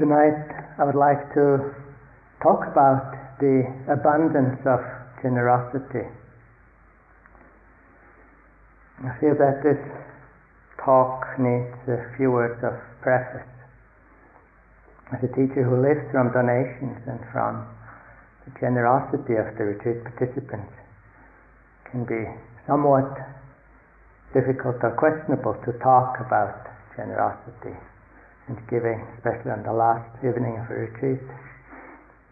Tonight I would like to talk about the abundance of generosity. I feel that this talk needs a few words of preface. As a teacher who lives from donations and from the generosity of the retreat participants, it can be somewhat difficult or questionable to talk about generosity and giving, especially on the last evening of a retreat.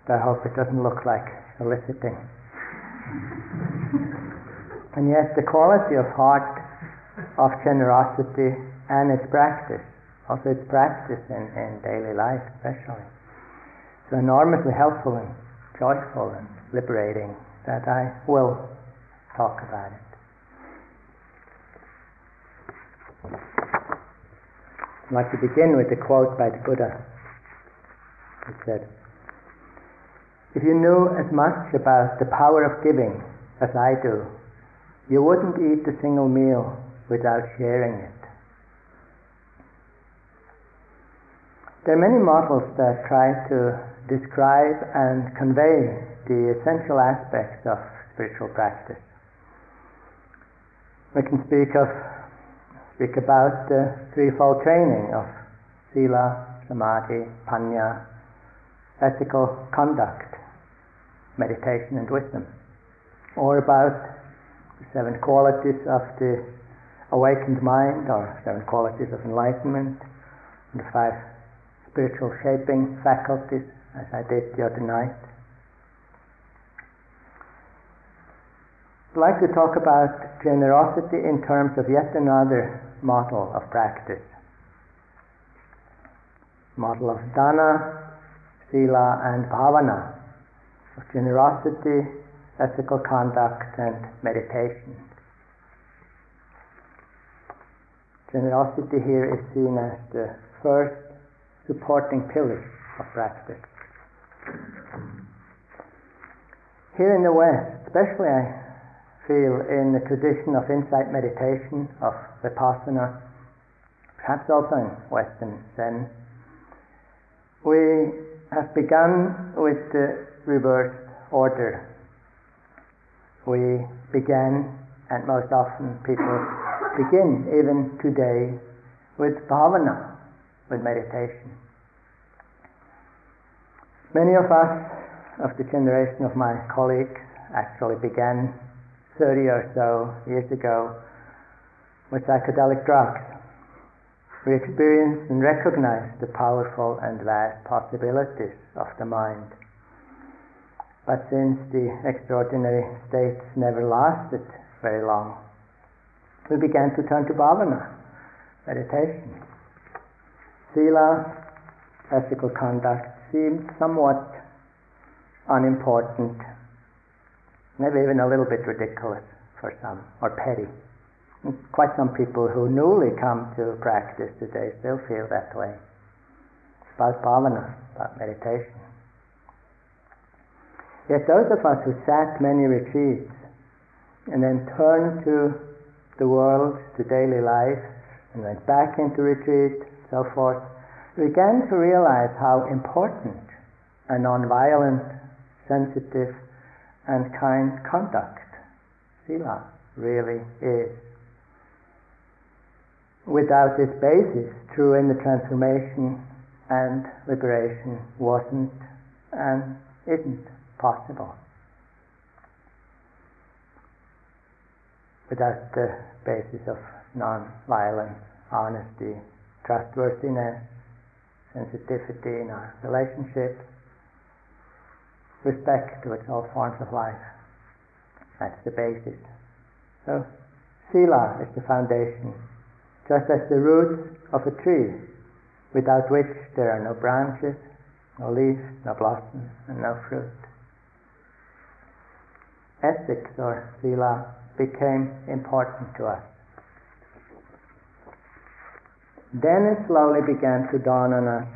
But I hope it doesn't look like soliciting. and yet, the quality of heart of generosity and its practice, also its practice in, in daily life, especially, is enormously helpful and joyful and liberating that I will talk about it. I'd like to begin with a quote by the Buddha. He said, If you knew as much about the power of giving as I do, you wouldn't eat a single meal without sharing it. There are many models that try to describe and convey the essential aspects of spiritual practice. We can speak of speak about the threefold training of sila, samadhi, panya, ethical conduct, meditation, and wisdom, or about the seven qualities of the awakened mind, or seven qualities of enlightenment, and the five spiritual shaping faculties, as I did the other night. I'd like to talk about generosity in terms of yet another model of practice. Model of dana, sila, and bhavana, of generosity, ethical conduct, and meditation. Generosity here is seen as the first supporting pillar of practice. Here in the West, especially I feel in the tradition of insight meditation, of vipassana, perhaps also in Western Zen, we have begun with the reversed order. We began, and most often people begin even today, with bhavana, with meditation. Many of us, of the generation of my colleagues, actually began 30 or so years ago with psychedelic drugs. We experienced and recognized the powerful and vast possibilities of the mind. But since the extraordinary states never lasted very long, we began to turn to bhavana, meditation. Sila, ethical conduct, seemed somewhat unimportant maybe even a little bit ridiculous for some, or petty. Quite some people who newly come to practice today still feel that way. It's about bhavana, about meditation. Yet those of us who sat many retreats and then turned to the world, to daily life, and went back into retreat, so forth, began to realize how important a non-violent, sensitive, and kind conduct, sila, really is. Without this basis, true inner transformation and liberation wasn't and isn't possible. Without the basis of non-violence, honesty, trustworthiness, sensitivity in our relationships, respect towards all forms of life. That's the basis. So, sila is the foundation, just as the roots of a tree, without which there are no branches, no leaves, no blossoms, and no fruit. Ethics or sila became important to us. Then it slowly began to dawn on us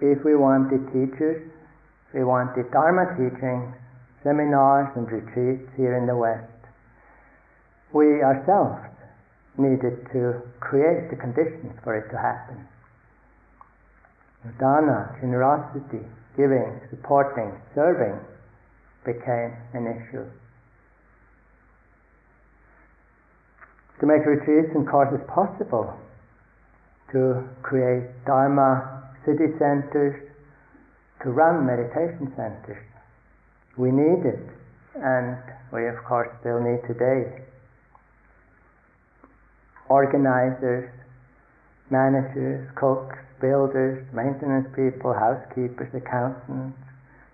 if we want wanted teachers we wanted Dharma teachings, seminars, and retreats here in the West. We ourselves needed to create the conditions for it to happen. Dana, generosity, giving, supporting, serving became an issue. To make retreats and courses possible, to create Dharma city centers, to run meditation centers. We need it, and we of course still need today. Organizers, managers, cooks, builders, maintenance people, housekeepers, accountants,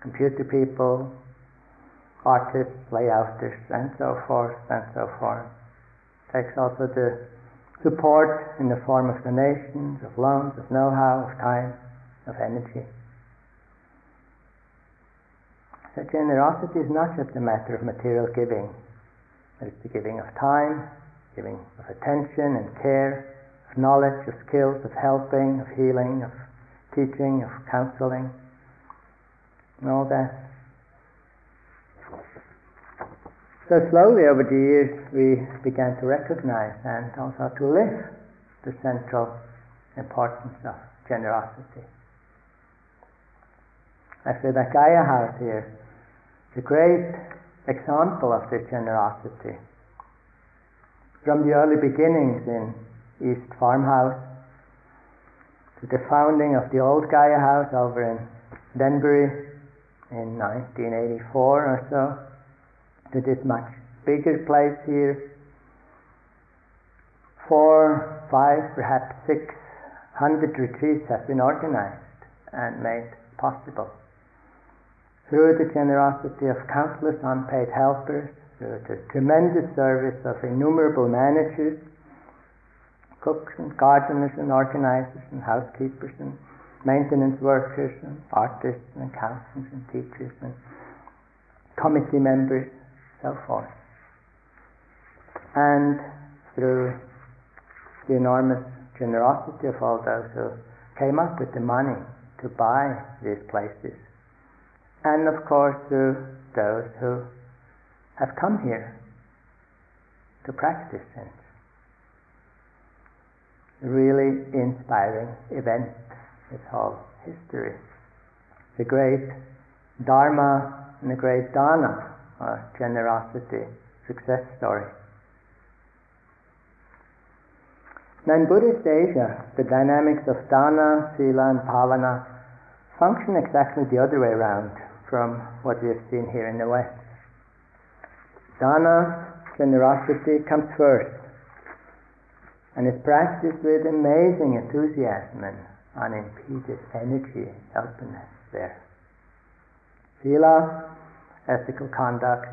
computer people, artists, layouters, and so forth, and so forth. Takes also the support in the form of donations, of loans, of know-how, of time, of energy. So generosity is not just a matter of material giving. It's the giving of time, giving of attention and care, of knowledge, of skills, of helping, of healing, of teaching, of counseling, and all that. So slowly over the years we began to recognize and also to live the central importance of generosity. I feel that Gaia House here a great example of this generosity. From the early beginnings in East Farmhouse to the founding of the old Gaia House over in Denbury in 1984 or so, to this much bigger place here. Four, five, perhaps six hundred retreats have been organized and made possible through the generosity of countless unpaid helpers, through the tremendous service of innumerable managers, cooks and gardeners and organizers and housekeepers and maintenance workers and artists and accountants and teachers and committee members so forth. And through the enormous generosity of all those who came up with the money to buy these places. And of course through those who have come here to practice it. Really inspiring event, this whole history. The great Dharma and the great Dana or generosity success story. Now in Buddhist Asia, the dynamics of dana, sila, and bhavana function exactly the other way around from what we have seen here in the West. Dana, generosity, comes first and is practiced with amazing enthusiasm and unimpeded energy, openness there. Sila ethical conduct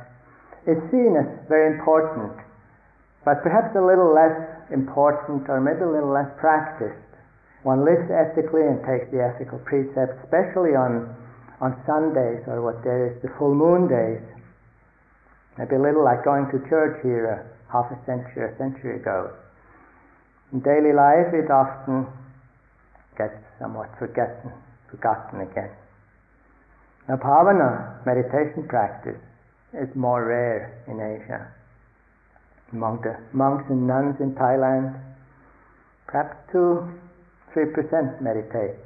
is seen as very important, but perhaps a little less important or maybe a little less practiced. One lives ethically and takes the ethical precepts, especially on, on Sundays or what there is the full moon days. Maybe a little like going to church here a half a century, a century ago. In daily life, it often gets somewhat forgotten, forgotten again. Now, bhavana, meditation practice, is more rare in Asia. Among the monks and nuns in Thailand, perhaps 2 3% meditate.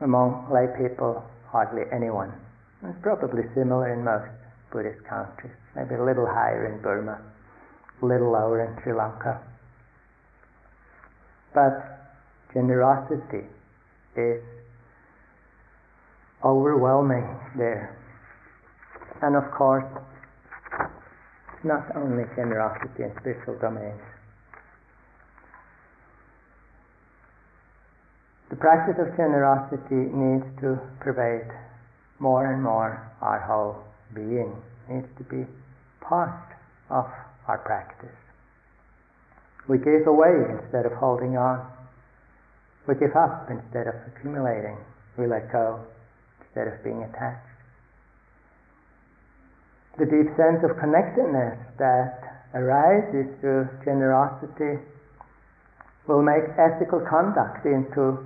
Among lay people, hardly anyone. It's probably similar in most Buddhist countries, maybe a little higher in Burma, a little lower in Sri Lanka. But generosity is overwhelming there. And of course, not only generosity in spiritual domains. The practice of generosity needs to pervade more and more our whole being, needs to be part of our practice. We give away instead of holding on. We give up instead of accumulating. We let go instead of being attached. The deep sense of connectedness that arises through generosity will make ethical conduct into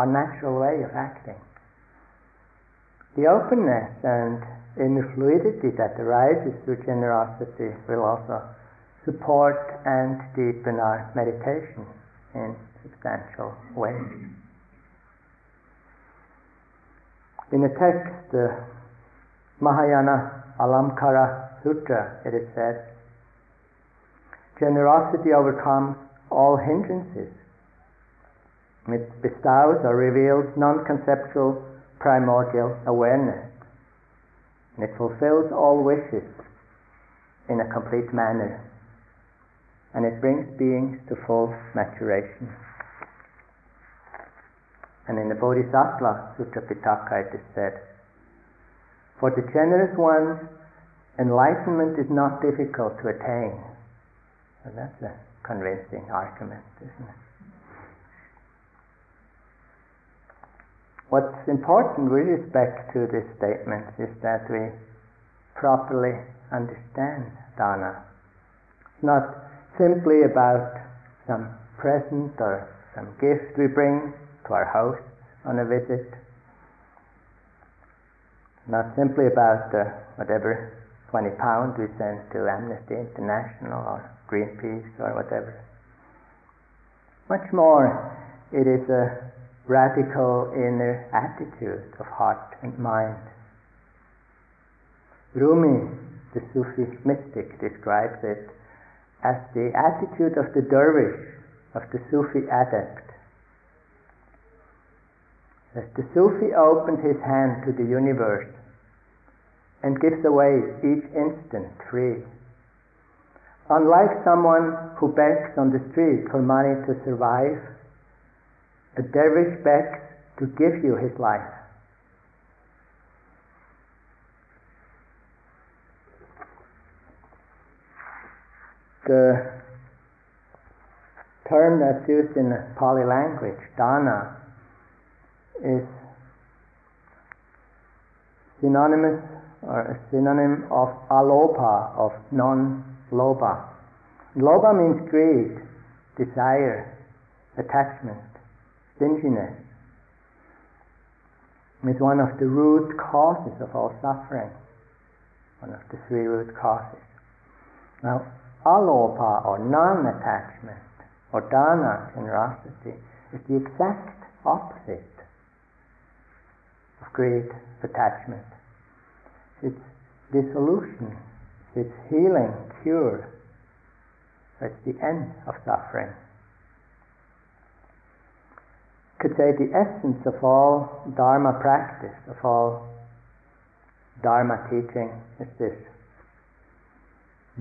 our natural way of acting. The openness and inner fluidity that arises through generosity will also support and deepen our meditation in substantial ways. In the text, the Mahayana Alamkara Sutra, it is said, generosity overcomes all hindrances. It bestows or er reveals non-conceptual primordial awareness. And it fulfills all wishes in a complete manner. And it brings beings to full maturation. And in the Bodhisattva Sutra Pitaka it is said, For the generous ones, enlightenment is not difficult to attain. And that's a convincing argument, isn't it? What's important with respect to this statement is that we properly understand dana. It's not simply about some present or some gift we bring to our host on a visit. Not simply about uh, whatever 20 pounds we send to Amnesty International or Greenpeace or whatever. Much more, it is a radical inner attitude of heart and mind. Rumi, the Sufi mystic, describes it as the attitude of the dervish, of the Sufi adept, as the Sufi opens his hand to the universe and gives away each instant free. Unlike someone who begs on the street for money to survive, a dervish begs to give you his life. The term that's used in the Pali language, dana, is synonymous or a synonym of alobha, of non-lobha. Lobha means greed, desire, attachment, stinginess. is one of the root causes of all suffering, one of the three root causes. Now, alobha or non-attachment or dana, generosity, is the exact opposite of greed, attachment. It's dissolution, it's healing, cure. It's the end of suffering. Could say the essence of all Dharma practice, of all Dharma teaching is this.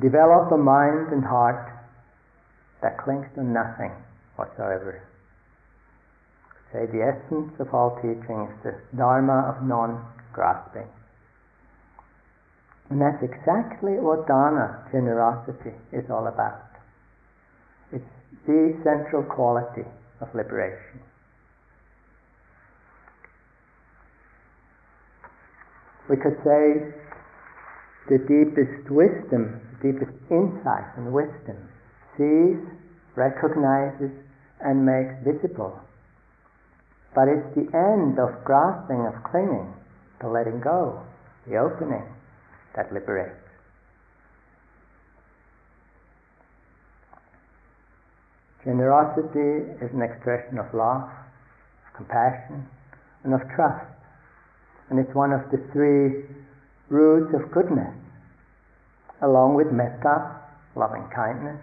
Develop a mind and heart that clings to nothing whatsoever say the essence of all teaching is the Dharma of non-grasping. And that's exactly what dana, generosity, is all about. It's the central quality of liberation. We could say the deepest wisdom, deepest insight and wisdom sees, recognizes, and makes visible but it's the end of grasping, of clinging, the letting go, the opening that liberates. Generosity is an expression of love, of compassion, and of trust. And it's one of the three roots of goodness, along with metta, loving kindness,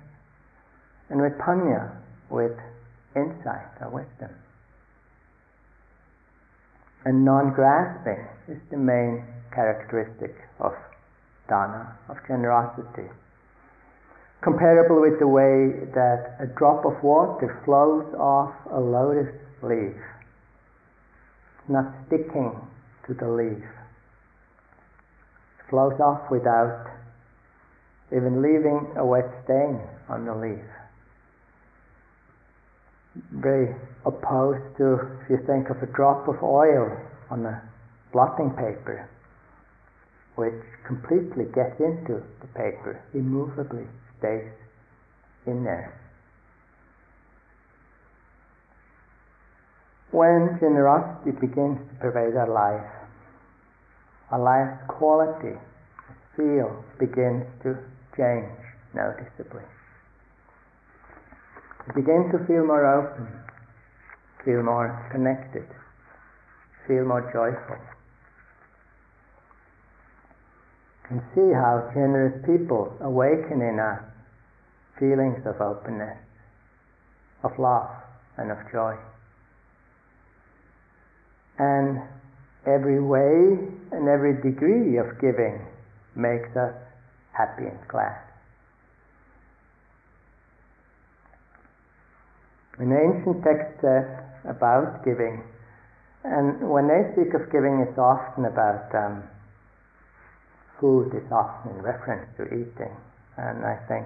and with panya, with insight or wisdom and non-grasping is the main characteristic of dana, of generosity. Comparable with the way that a drop of water flows off a lotus leaf, not sticking to the leaf. It flows off without even leaving a wet stain on the leaf very opposed to if you think of a drop of oil on a blotting paper which completely gets into the paper, immovably stays in there. When generosity begins to pervade our life, our life quality, feel begins to change noticeably. We begin to feel more open, feel more connected, feel more joyful. And see how generous people awaken in us feelings of openness, of love, and of joy. And every way and every degree of giving makes us happy and glad. An ancient text says about giving, and when they speak of giving, it's often about um, food, is often in reference to eating. And I think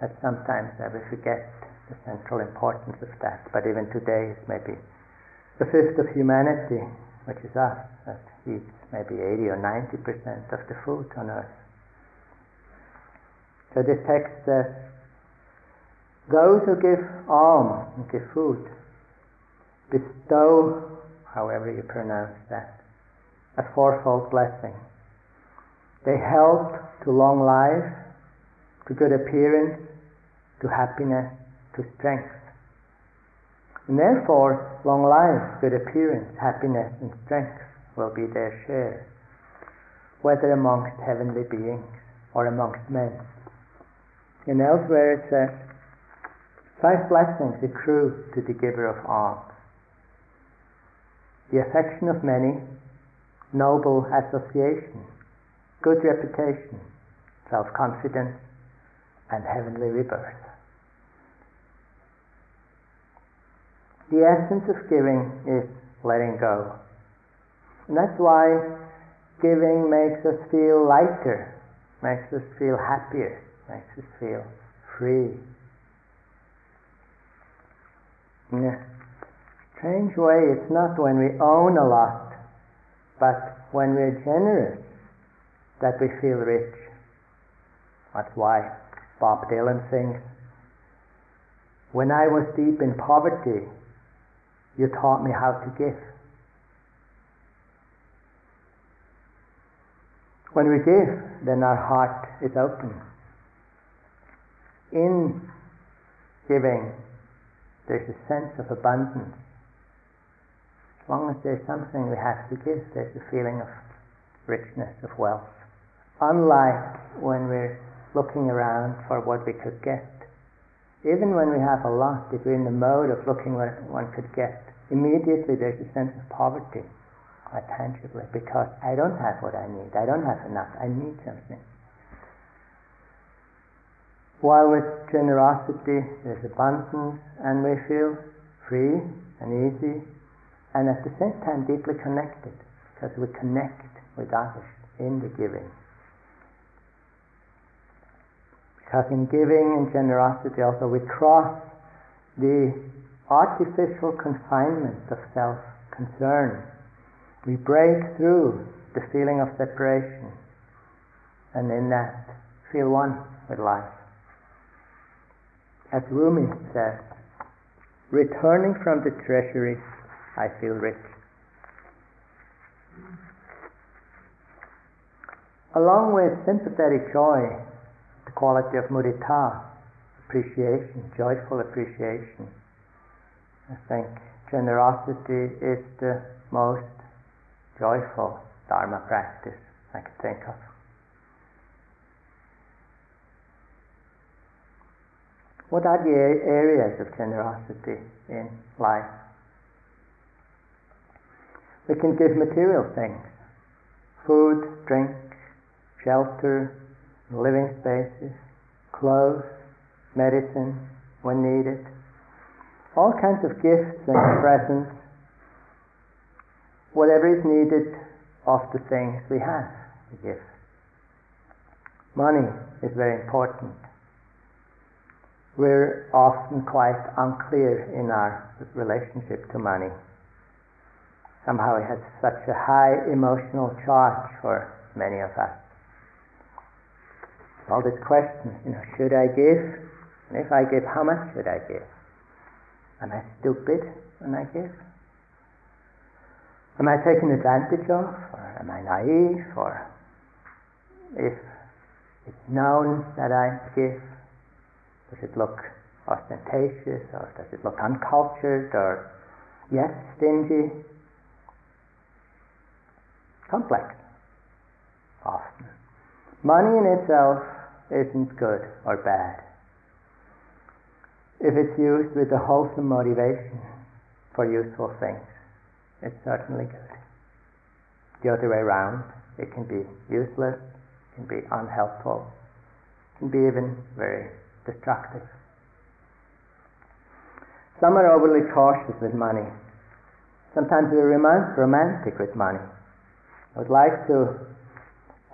that sometimes we forget the central importance of that. But even today, it's maybe the fifth of humanity, which is us, that eats maybe 80 or 90 percent of the food on earth. So this text says, those who give alms and give food bestow, however you pronounce that, a fourfold blessing. They help to long life, to good appearance, to happiness, to strength. And therefore, long life, good appearance, happiness, and strength will be their share, whether amongst heavenly beings or amongst men. And elsewhere it says, Five blessings accrue to the giver of alms the affection of many, noble association, good reputation, self confidence, and heavenly rebirth. The essence of giving is letting go. And that's why giving makes us feel lighter, makes us feel happier, makes us feel free. In a strange way, it's not when we own a lot, but when we're generous that we feel rich. That's why Bob Dylan sings, When I was deep in poverty, you taught me how to give. When we give, then our heart is open. In giving, there's a sense of abundance. As long as there's something we have to give, there's a feeling of richness, of wealth. Unlike when we're looking around for what we could get. Even when we have a lot, if we're in the mode of looking what one could get, immediately there's a sense of poverty, quite tangibly, because I don't have what I need. I don't have enough. I need something. While with generosity there's abundance and we feel free and easy and at the same time deeply connected because we connect with others in the giving. Because in giving and generosity also we cross the artificial confinement of self-concern. We break through the feeling of separation and in that feel one with life. As Rumi says, returning from the treasury, I feel rich. Along with sympathetic joy, quality of mudita, appreciation, joyful appreciation, I think generosity is the most joyful Dharma practice I can think of. What are the areas of generosity in life? We can give material things food, drink, shelter, living spaces, clothes, medicine when needed all kinds of gifts and presents, whatever is needed of the things we have to give. Money is very important. We're often quite unclear in our relationship to money. Somehow it has such a high emotional charge for many of us. All this questions, you know, should I give? And if I give, how much should I give? Am I stupid when I give? Am I taken advantage of? Or am I naive? Or if it's known that I give, does it look ostentatious or does it look uncultured or yet stingy? Complex, often. Money in itself isn't good or bad. If it's used with a wholesome motivation for useful things, it's certainly good. The other way around, it can be useless, can be unhelpful, can be even very destructive. Some are overly cautious with money. Sometimes they're romantic with money. I would like to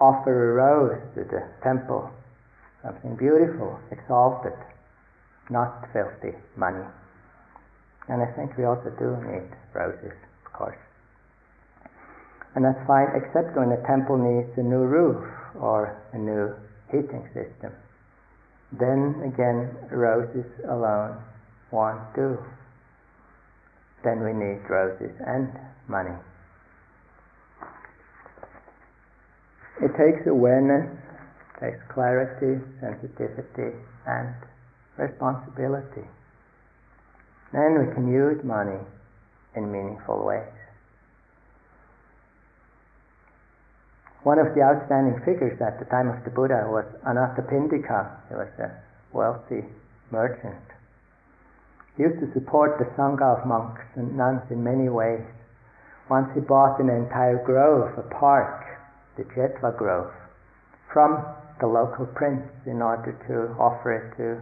offer a rose to the temple, something beautiful, exalted, not filthy money. And I think we also do need roses, of course. And that's fine, except when a temple needs a new roof or a new heating system. Then again, roses alone won't do. Then we need roses and money. It takes awareness, takes clarity, sensitivity, and responsibility. Then we can use money in meaningful ways. One of the outstanding figures at the time of the Buddha was Anathapindika. He was a wealthy merchant. He used to support the Sangha of monks and nuns in many ways. Once he bought an entire grove, a park, the Jetva Grove, from the local prince in order to offer it to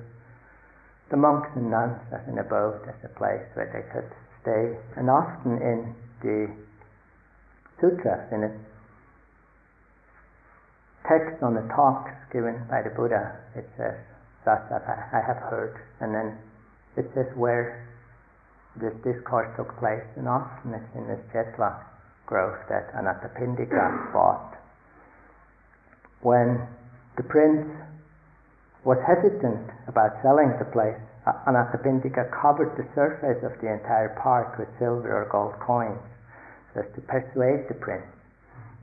the monks and nuns as an abode, as a place where they could stay. And often in the sutras, in the text on the talks given by the Buddha, it says, thus I have heard, and then it says where this discourse took place, and often it's in this Jetva grove that Anathapindika bought when the prince was hesitant about selling the place, Anathapindika covered the surface of the entire park with silver or gold coins so as to persuade the prince.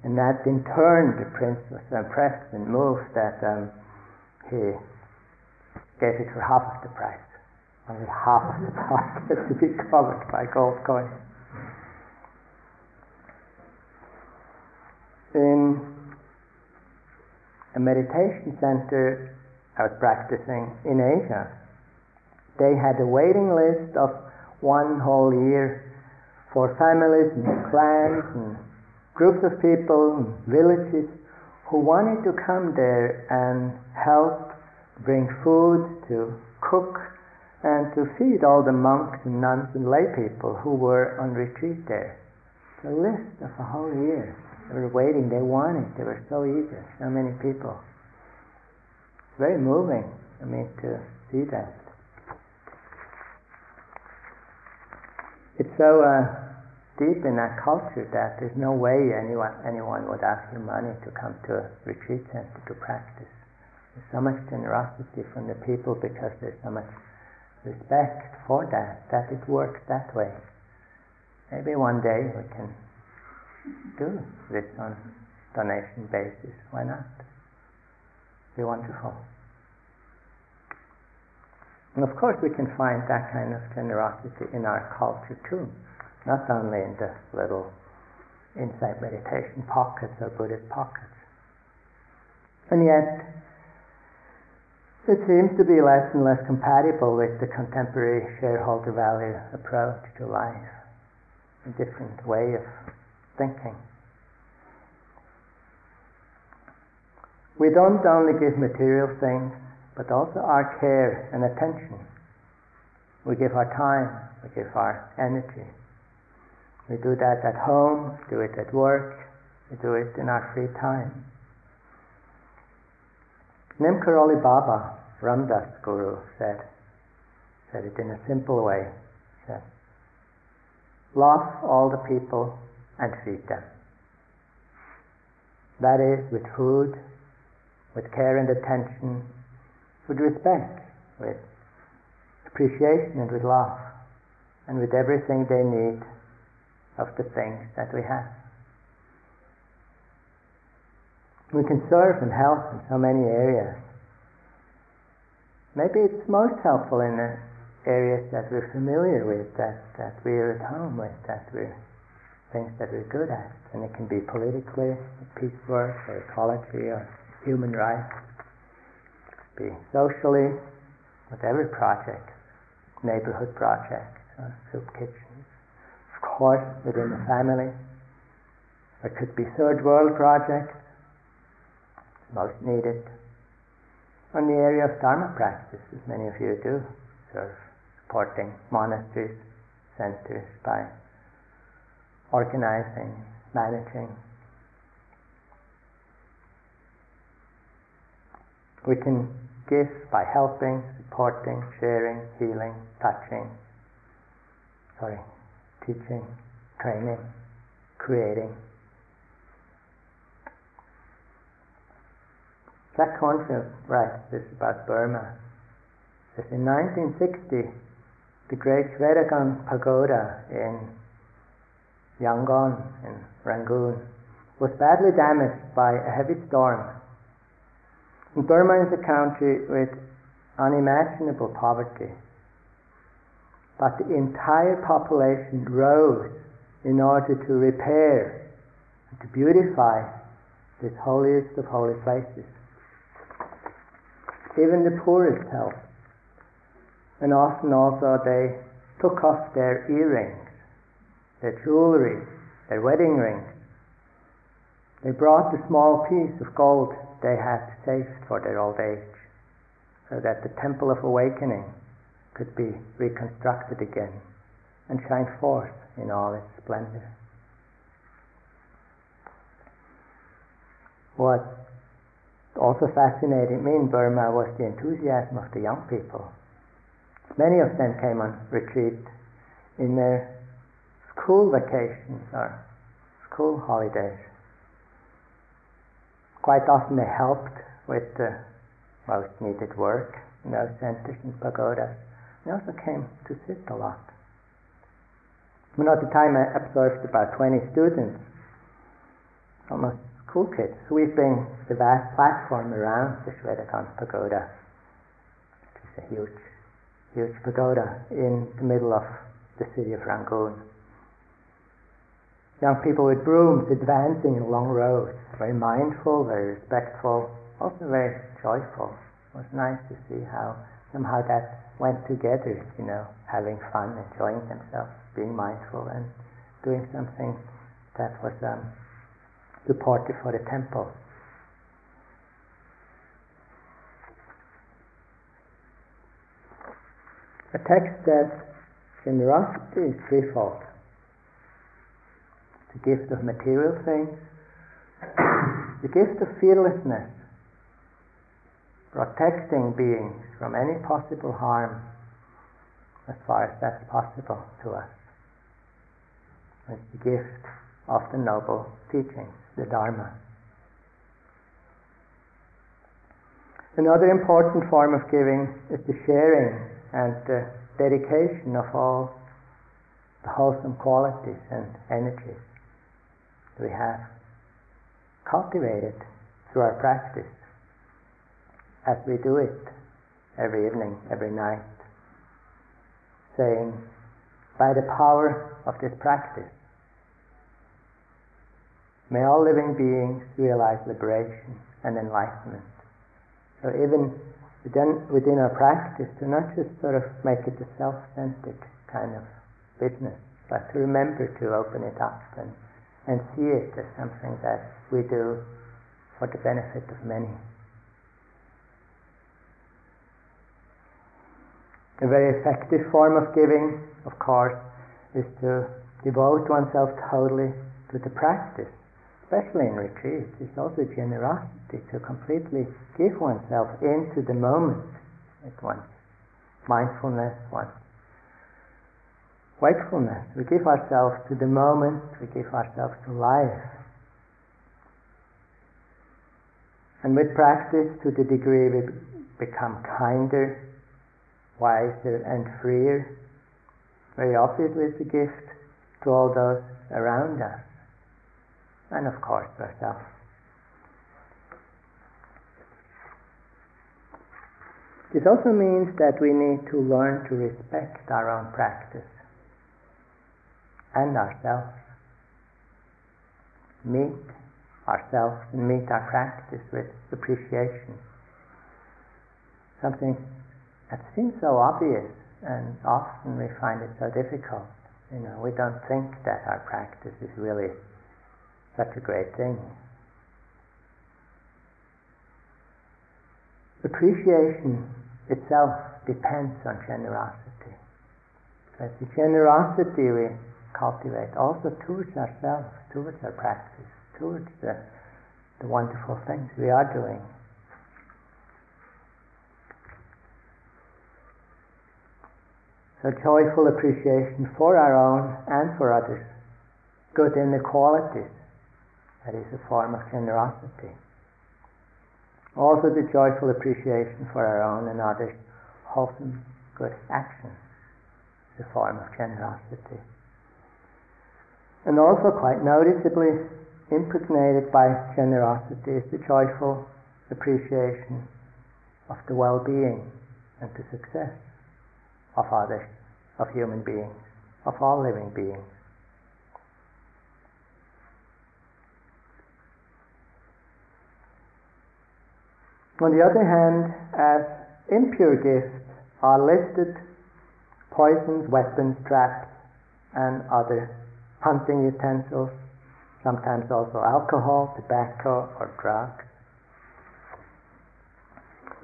And that in turn the prince was impressed and moved that um, he gave it for half of the price. Only half of the park had to be covered by gold coins. In a meditation center I was practicing in Asia, they had a waiting list of one whole year for families and clans and groups of people and villages who wanted to come there and help bring food, to cook, and to feed all the monks and nuns and lay people who were on retreat there. It's a list of a whole year. They were waiting, they wanted, they were so eager, so many people. It's very moving, I mean, to see that. It's so uh, deep in that culture that there's no way anyone, anyone would ask you money to come to a retreat center to practice. There's so much generosity from the people because there's so much respect for that, that it works that way. Maybe one day we can do this on donation basis. Why not? We Be wonderful. And of course, we can find that kind of generosity in our culture too, not only in the little insight meditation pockets or Buddhist pockets. And yet, it seems to be less and less compatible with the contemporary shareholder value approach to life, a different way of thinking. We don't only give material things, but also our care and attention. We give our time, we give our energy. We do that at home, do it at work, we do it in our free time. Neem Karoli Baba, Ram Dass Guru, said, said it in a simple way. Said, Love all the people and feed them. That is, with food, with care and attention, with respect, with appreciation and with love, and with everything they need of the things that we have. We can serve and help in so many areas. Maybe it's most helpful in the areas that we're familiar with, that, that we're at home with, that we're things that we're good at. And it can be politically, peace work, or ecology, or human rights, be socially, whatever project, neighborhood project, or soup kitchens, of course within the family. There could be third world projects, most needed. On the area of Dharma practice, as many of you do, serve supporting monasteries, centers by organizing, managing. We can give by helping, supporting, sharing, healing, touching, sorry, teaching, training, creating. Jack Kornfield right, this about Burma. Says in 1960, the great Shwedagon pagoda in Yangon and Rangoon was badly damaged by a heavy storm. And Burma is a country with unimaginable poverty. But the entire population rose in order to repair and to beautify this holiest of holy places. Even the poorest helped and often also they took off their earrings, their jewelry, their wedding rings. They brought the small piece of gold they had saved for their old age, so that the temple of awakening could be reconstructed again and shine forth in all its splendor. What also fascinated me in Burma was the enthusiasm of the young people Many of them came on retreat in their school vacations or school holidays. Quite often they helped with the most needed work in those centers and pagodas. They also came to sit a lot. And at the time I observed about 20 students, almost school kids, sweeping the vast platform around the Shwedagon pagoda, is a huge huge pagoda in the middle of the city of Rangoon. Young people with brooms advancing in long rows, very mindful, very respectful, also very joyful. It was nice to see how somehow that went together, you know, having fun, enjoying themselves, being mindful, and doing something that was um, supportive for the temple. A text that generosity is threefold. The gift of material things, the gift of fearlessness, protecting beings from any possible harm as far as that's possible to us. It's the gift of the noble teachings, the Dharma. Another important form of giving is the sharing and the dedication of all the wholesome qualities and energies we have cultivated through our practice as we do it every evening, every night, saying, by the power of this practice, may all living beings realize liberation and enlightenment. So even within, within our practice to not just sort of make it a self-centered kind of business, but to remember to open it up and, and see it as something that we do for the benefit of many. A very effective form of giving, of course, is to devote oneself totally to the practice especially in retreat. It's also generosity to completely give oneself into the moment at once. Mindfulness, once. Wakefulness. We give ourselves to the moment, we give ourselves to life. And with practice, to the degree we become kinder, wiser, and freer, very obviously it's a gift to all those around us and of course ourselves. This also means that we need to learn to respect our own practice and ourselves. Meet ourselves and meet our practice with appreciation. Something that seems so obvious and often we find it so difficult. You know, we don't think that our practice is really such a great thing. Appreciation itself depends on generosity. But the generosity we cultivate also towards ourselves, towards our practice, towards the, the wonderful things we are doing. So joyful appreciation for our own and for others, good inequalities, that is a form of generosity. Also the joyful appreciation for our own and others' wholesome good actions, a form of generosity. And also quite noticeably impregnated by generosity is the joyful appreciation of the well-being and the success of others, of human beings, of all living beings. On the other hand, as impure gifts are listed poisons, weapons, traps, and other hunting utensils, sometimes also alcohol, tobacco, or drugs.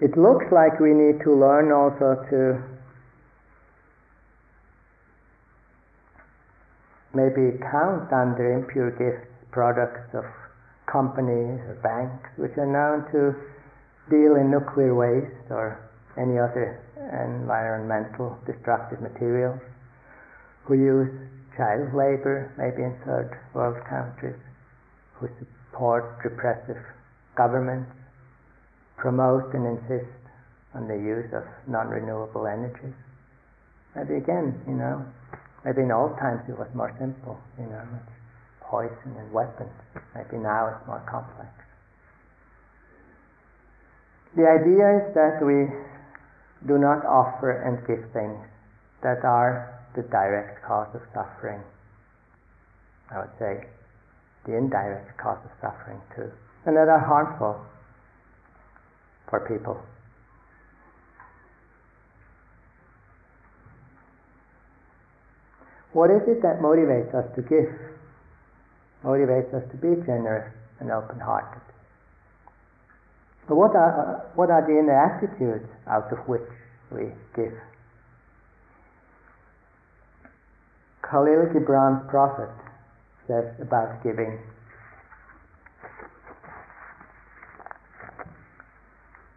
It looks like we need to learn also to maybe count under impure gifts products of companies or banks which are known to deal in nuclear waste or any other environmental destructive materials, who use child labor, maybe in third world countries, who support repressive governments, promote and insist on the use of non-renewable energies. Maybe again, you know, maybe in old times it was more simple, you know, poison and weapons. Maybe now it's more complex. The idea is that we do not offer and give things that are the direct cause of suffering. I would say the indirect cause of suffering too, and that are harmful for people. What is it that motivates us to give? Motivates us to be generous and open-hearted. But what are, what are the inner attitudes out of which we give? Khalil Gibran's prophet says about giving.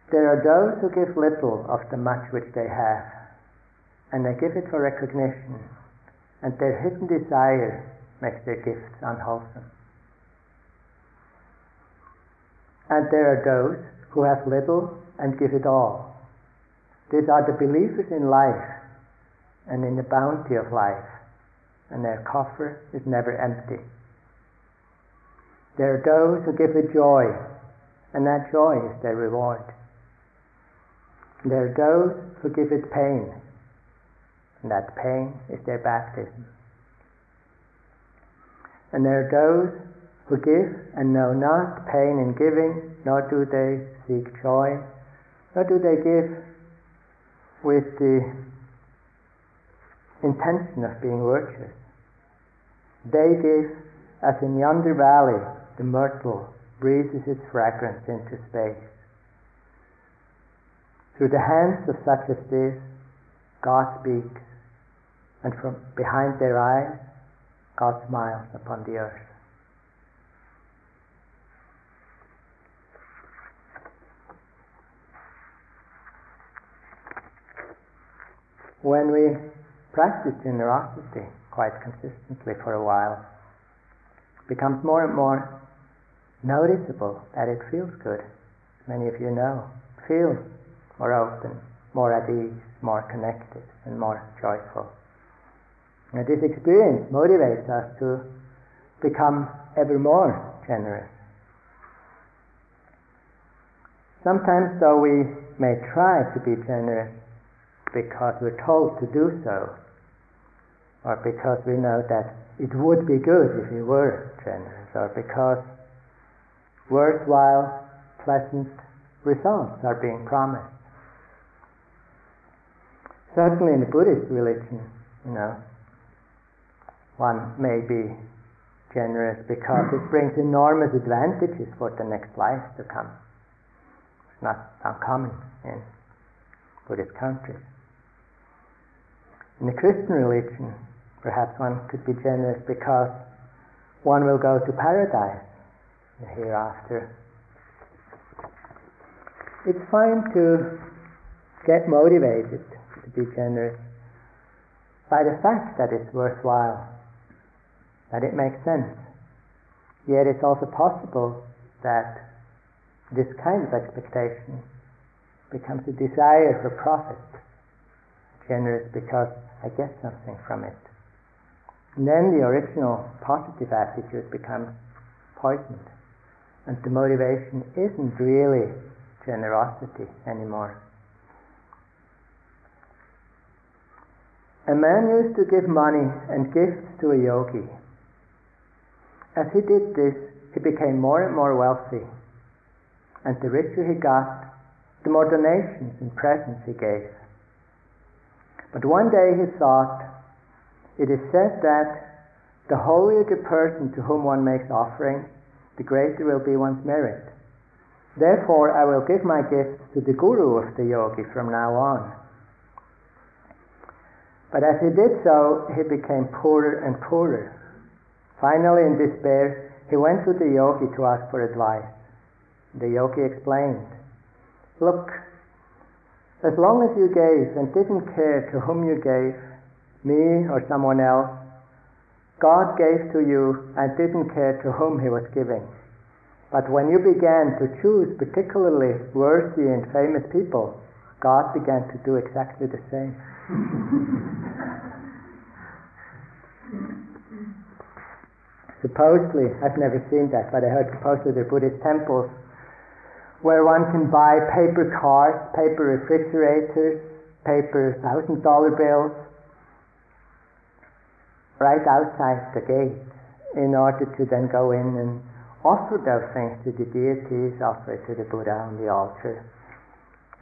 There are those who give little of the much which they have, and they give it for recognition, and their hidden desire makes their gifts unwholesome. And there are those who have little and give it all. These are the believers in life and in the bounty of life and their coffer is never empty. There are those who give it joy, and that joy is their reward. There are those who give it pain, and that pain is their baptism. And there are those who give and know not pain in giving, nor do they seek joy, nor do they give with the intention of being virtuous. They give, as in yonder valley the myrtle breathes its fragrance into space. Through the hands of such as this, God speaks, and from behind their eyes, God smiles upon the earth. When we practice generosity quite consistently for a while, it becomes more and more noticeable that it feels good. Many of you know, feels more open, more at ease, more connected, and more joyful. And this experience motivates us to become ever more generous. Sometimes, though, we may try to be generous because we're told to do so, or because we know that it would be good if we were generous, or because worthwhile, pleasant results are being promised. Certainly in the Buddhist religion, you know, one may be generous because it brings enormous advantages for the next life to come. It's not uncommon in Buddhist countries. In the Christian religion, perhaps one could be generous because one will go to paradise hereafter. It's fine to get motivated to be generous by the fact that it's worthwhile, that it makes sense. Yet it's also possible that this kind of expectation becomes a desire for profit, generous because I get something from it. And then the original positive attitude becomes poisoned. And the motivation isn't really generosity anymore. A man used to give money and gifts to a yogi. As he did this, he became more and more wealthy. And the richer he got, the more donations and presents he gave. But one day he thought, it is said that the holier the person to whom one makes offerings, the greater will be one's merit. Therefore, I will give my gifts to the guru of the yogi from now on. But as he did so, he became poorer and poorer. Finally, in despair, he went to the yogi to ask for advice. The yogi explained, Look, as long as you gave and didn't care to whom you gave, me or someone else, God gave to you and didn't care to whom he was giving. But when you began to choose particularly worthy and famous people, God began to do exactly the same. supposedly, I've never seen that, but I heard supposedly are Buddhist temples where one can buy paper cars, paper refrigerators, paper thousand dollar bills right outside the gate in order to then go in and offer those things to the deities, offer it to the Buddha on the altar,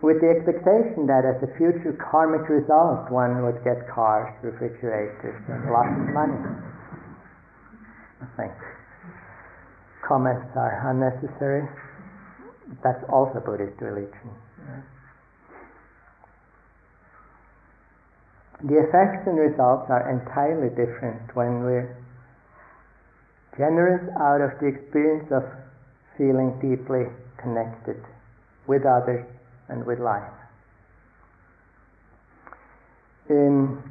with the expectation that as a future karmic result one would get cars, refrigerators, and lots of money. I think comments are unnecessary. That's also Buddhist religion. The effects and results are entirely different when we're generous out of the experience of feeling deeply connected with others and with life. In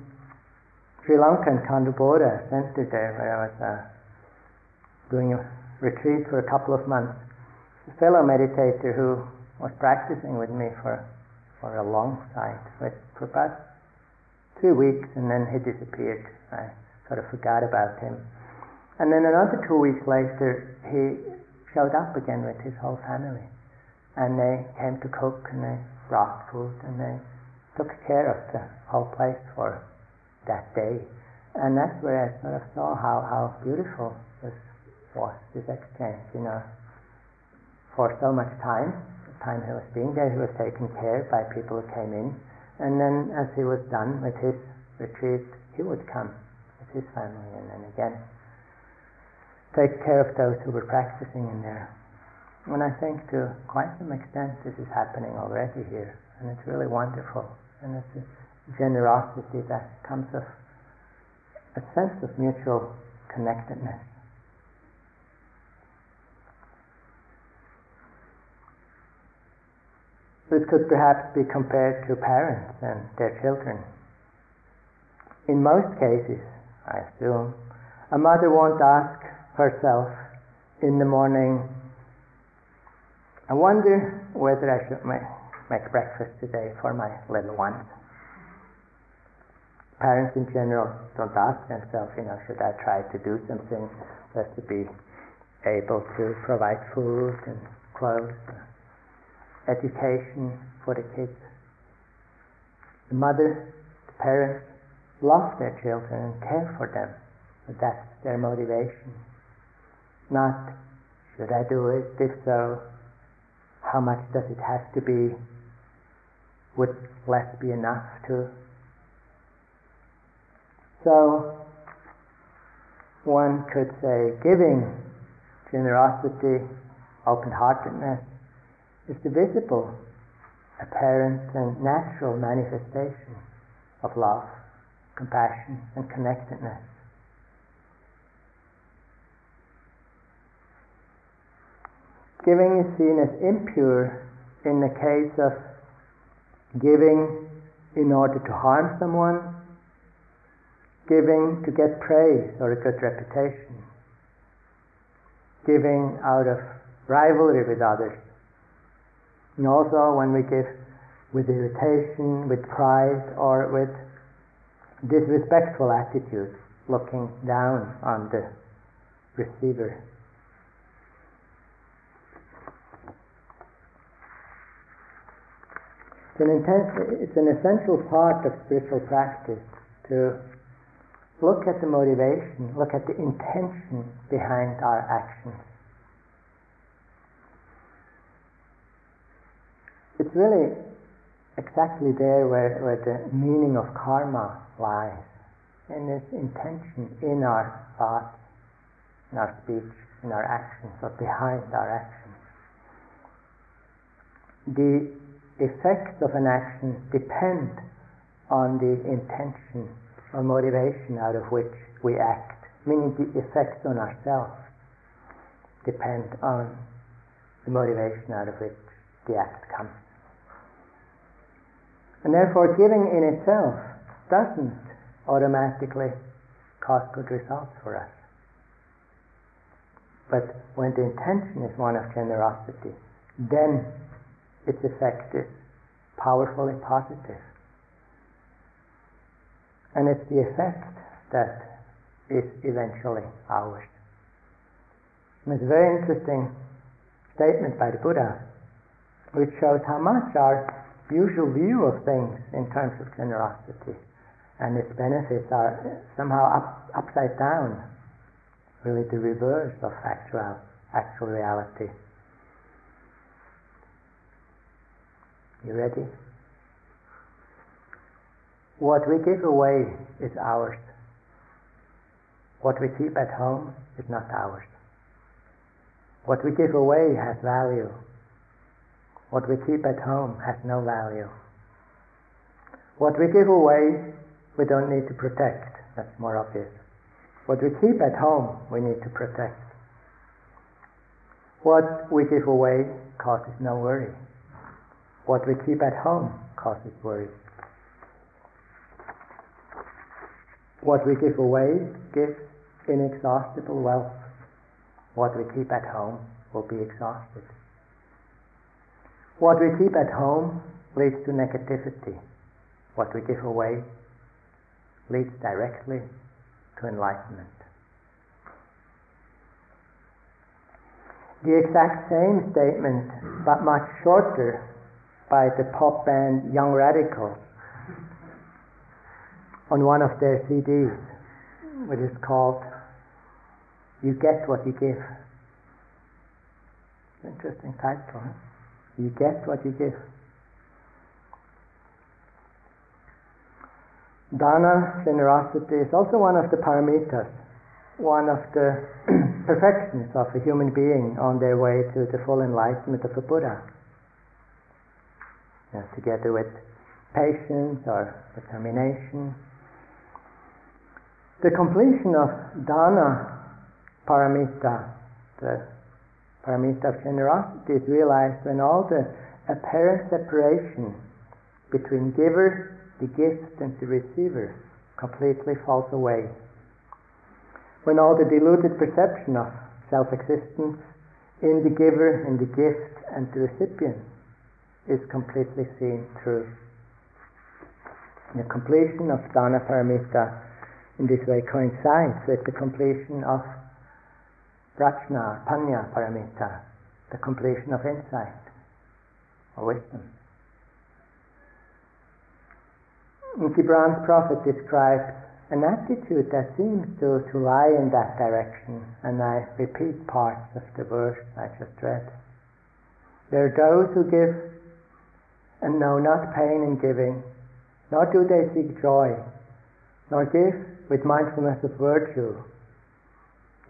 Sri Lanka and Kanduboda center there, where I was uh, doing a retreat for a couple of months, a fellow meditator who was practicing with me for, for a long time, for about two weeks, and then he disappeared. I sort of forgot about him. And then another two weeks later, he showed up again with his whole family. And they came to cook, and they brought food, and they took care of the whole place for that day. And that's where I sort of saw how, how beautiful this was, this exchange, you know for so much time. The time he was being there, he was taken care by people who came in. And then as he was done with his retreat, he would come with his family and then again take care of those who were practicing in there. And I think to quite some extent this is happening already here. And it's really wonderful. And it's a generosity that comes of a sense of mutual connectedness. This could perhaps be compared to parents and their children. In most cases, I assume, a mother won't ask herself in the morning, I wonder whether I should make, make breakfast today for my little ones. Parents in general don't ask themselves, you know, should I try to do something just to be able to provide food and clothes education for the kids. The mother, the parents love their children and care for them. But that's their motivation. Not Should I do it? If so, how much does it have to be? Would less be enough to? So, one could say giving, generosity, open-heartedness is the visible, apparent and natural manifestation of love, compassion and connectedness. Giving is seen as impure in the case of giving in order to harm someone, giving to get praise or a good reputation, giving out of rivalry with others, and also when we give with irritation, with pride, or with disrespectful attitude, looking down on the receiver. It's an, intense, it's an essential part of spiritual practice to look at the motivation, look at the intention behind our actions. It's really exactly there where, where the meaning of karma lies, in this intention in our thoughts, in our speech, in our actions, or behind our actions. The effects of an action depend on the intention or motivation out of which we act, meaning the effects on ourselves depend on the motivation out of which the act comes. And therefore, giving in itself doesn't automatically cause good results for us. But when the intention is one of generosity, then its effect is powerfully positive. And it's the effect that is eventually ours. And it's a very interesting statement by the Buddha, which shows how much our usual view of things in terms of generosity and its benefits are somehow up, upside down, really the reverse of actual, actual reality. You ready? What we give away is ours. What we keep at home is not ours. What we give away has value. What we keep at home has no value. What we give away, we don't need to protect. That's more obvious. What we keep at home, we need to protect. What we give away causes no worry. What we keep at home causes worry. What we give away gives inexhaustible wealth. What we keep at home will be exhausted. What we keep at home leads to negativity. What we give away leads directly to enlightenment. The exact same statement, but much shorter, by the pop band Young Radicals on one of their CDs, which is called You Get What You Give. Interesting title. Huh? You get what you give. Dana, generosity, is also one of the paramitas, one of the perfections of a human being on their way to the full enlightenment of a Buddha you know, together with patience or determination. The completion of dana paramita, the paramita of generosity, is realized when all the apparent separation between giver, the gift, and the receiver completely falls away. When all the deluded perception of self existence in the giver, in the gift, and the recipient is completely seen through. The completion of dana paramita in this way coincides with the completion of prajna, panya paramita, the completion of insight or wisdom. Gibran's prophet describes an attitude that seems to, to lie in that direction, and I repeat parts of the verse I just read. There are those who give and know not pain in giving, nor do they seek joy, nor give with mindfulness of virtue.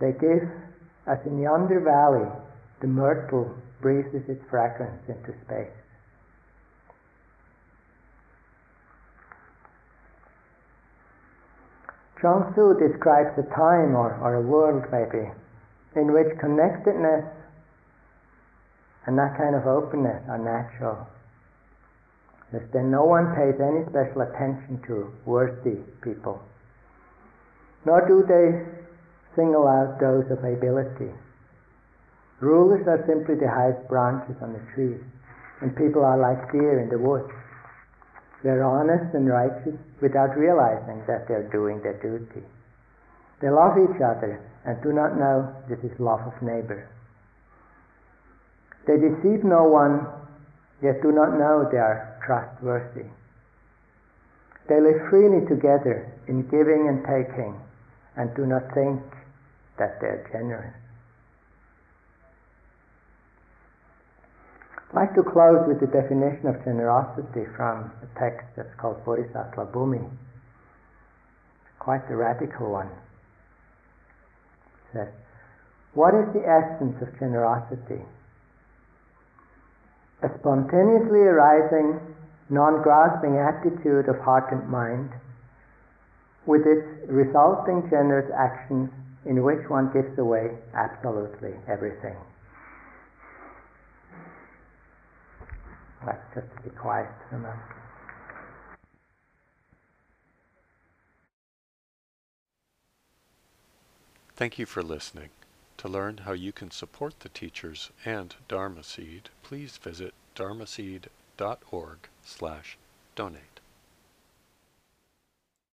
They give as in yonder valley the myrtle breathes its fragrance into space. Chuang Tzu describes a time or, or a world maybe in which connectedness and that kind of openness are natural. As then no one pays any special attention to worthy people. Nor do they single out those of ability. Rulers are simply the highest branches on the trees, and people are like deer in the woods. They're honest and righteous without realizing that they're doing their duty. They love each other and do not know this is love of neighbor. They deceive no one, yet do not know they are trustworthy. They live freely together in giving and taking and do not think that they're generous. I'd like to close with the definition of generosity from a text that's called Bodhisattva Bhumi. Quite a radical one. It says, What is the essence of generosity? A spontaneously arising, non-grasping attitude of heart and mind, with its resulting generous actions in which one gives away absolutely everything. Let's just be quiet for a moment. Thank you for listening. To learn how you can support the teachers and Dharma Seed, please visit dharma dharmaseed.org slash donate.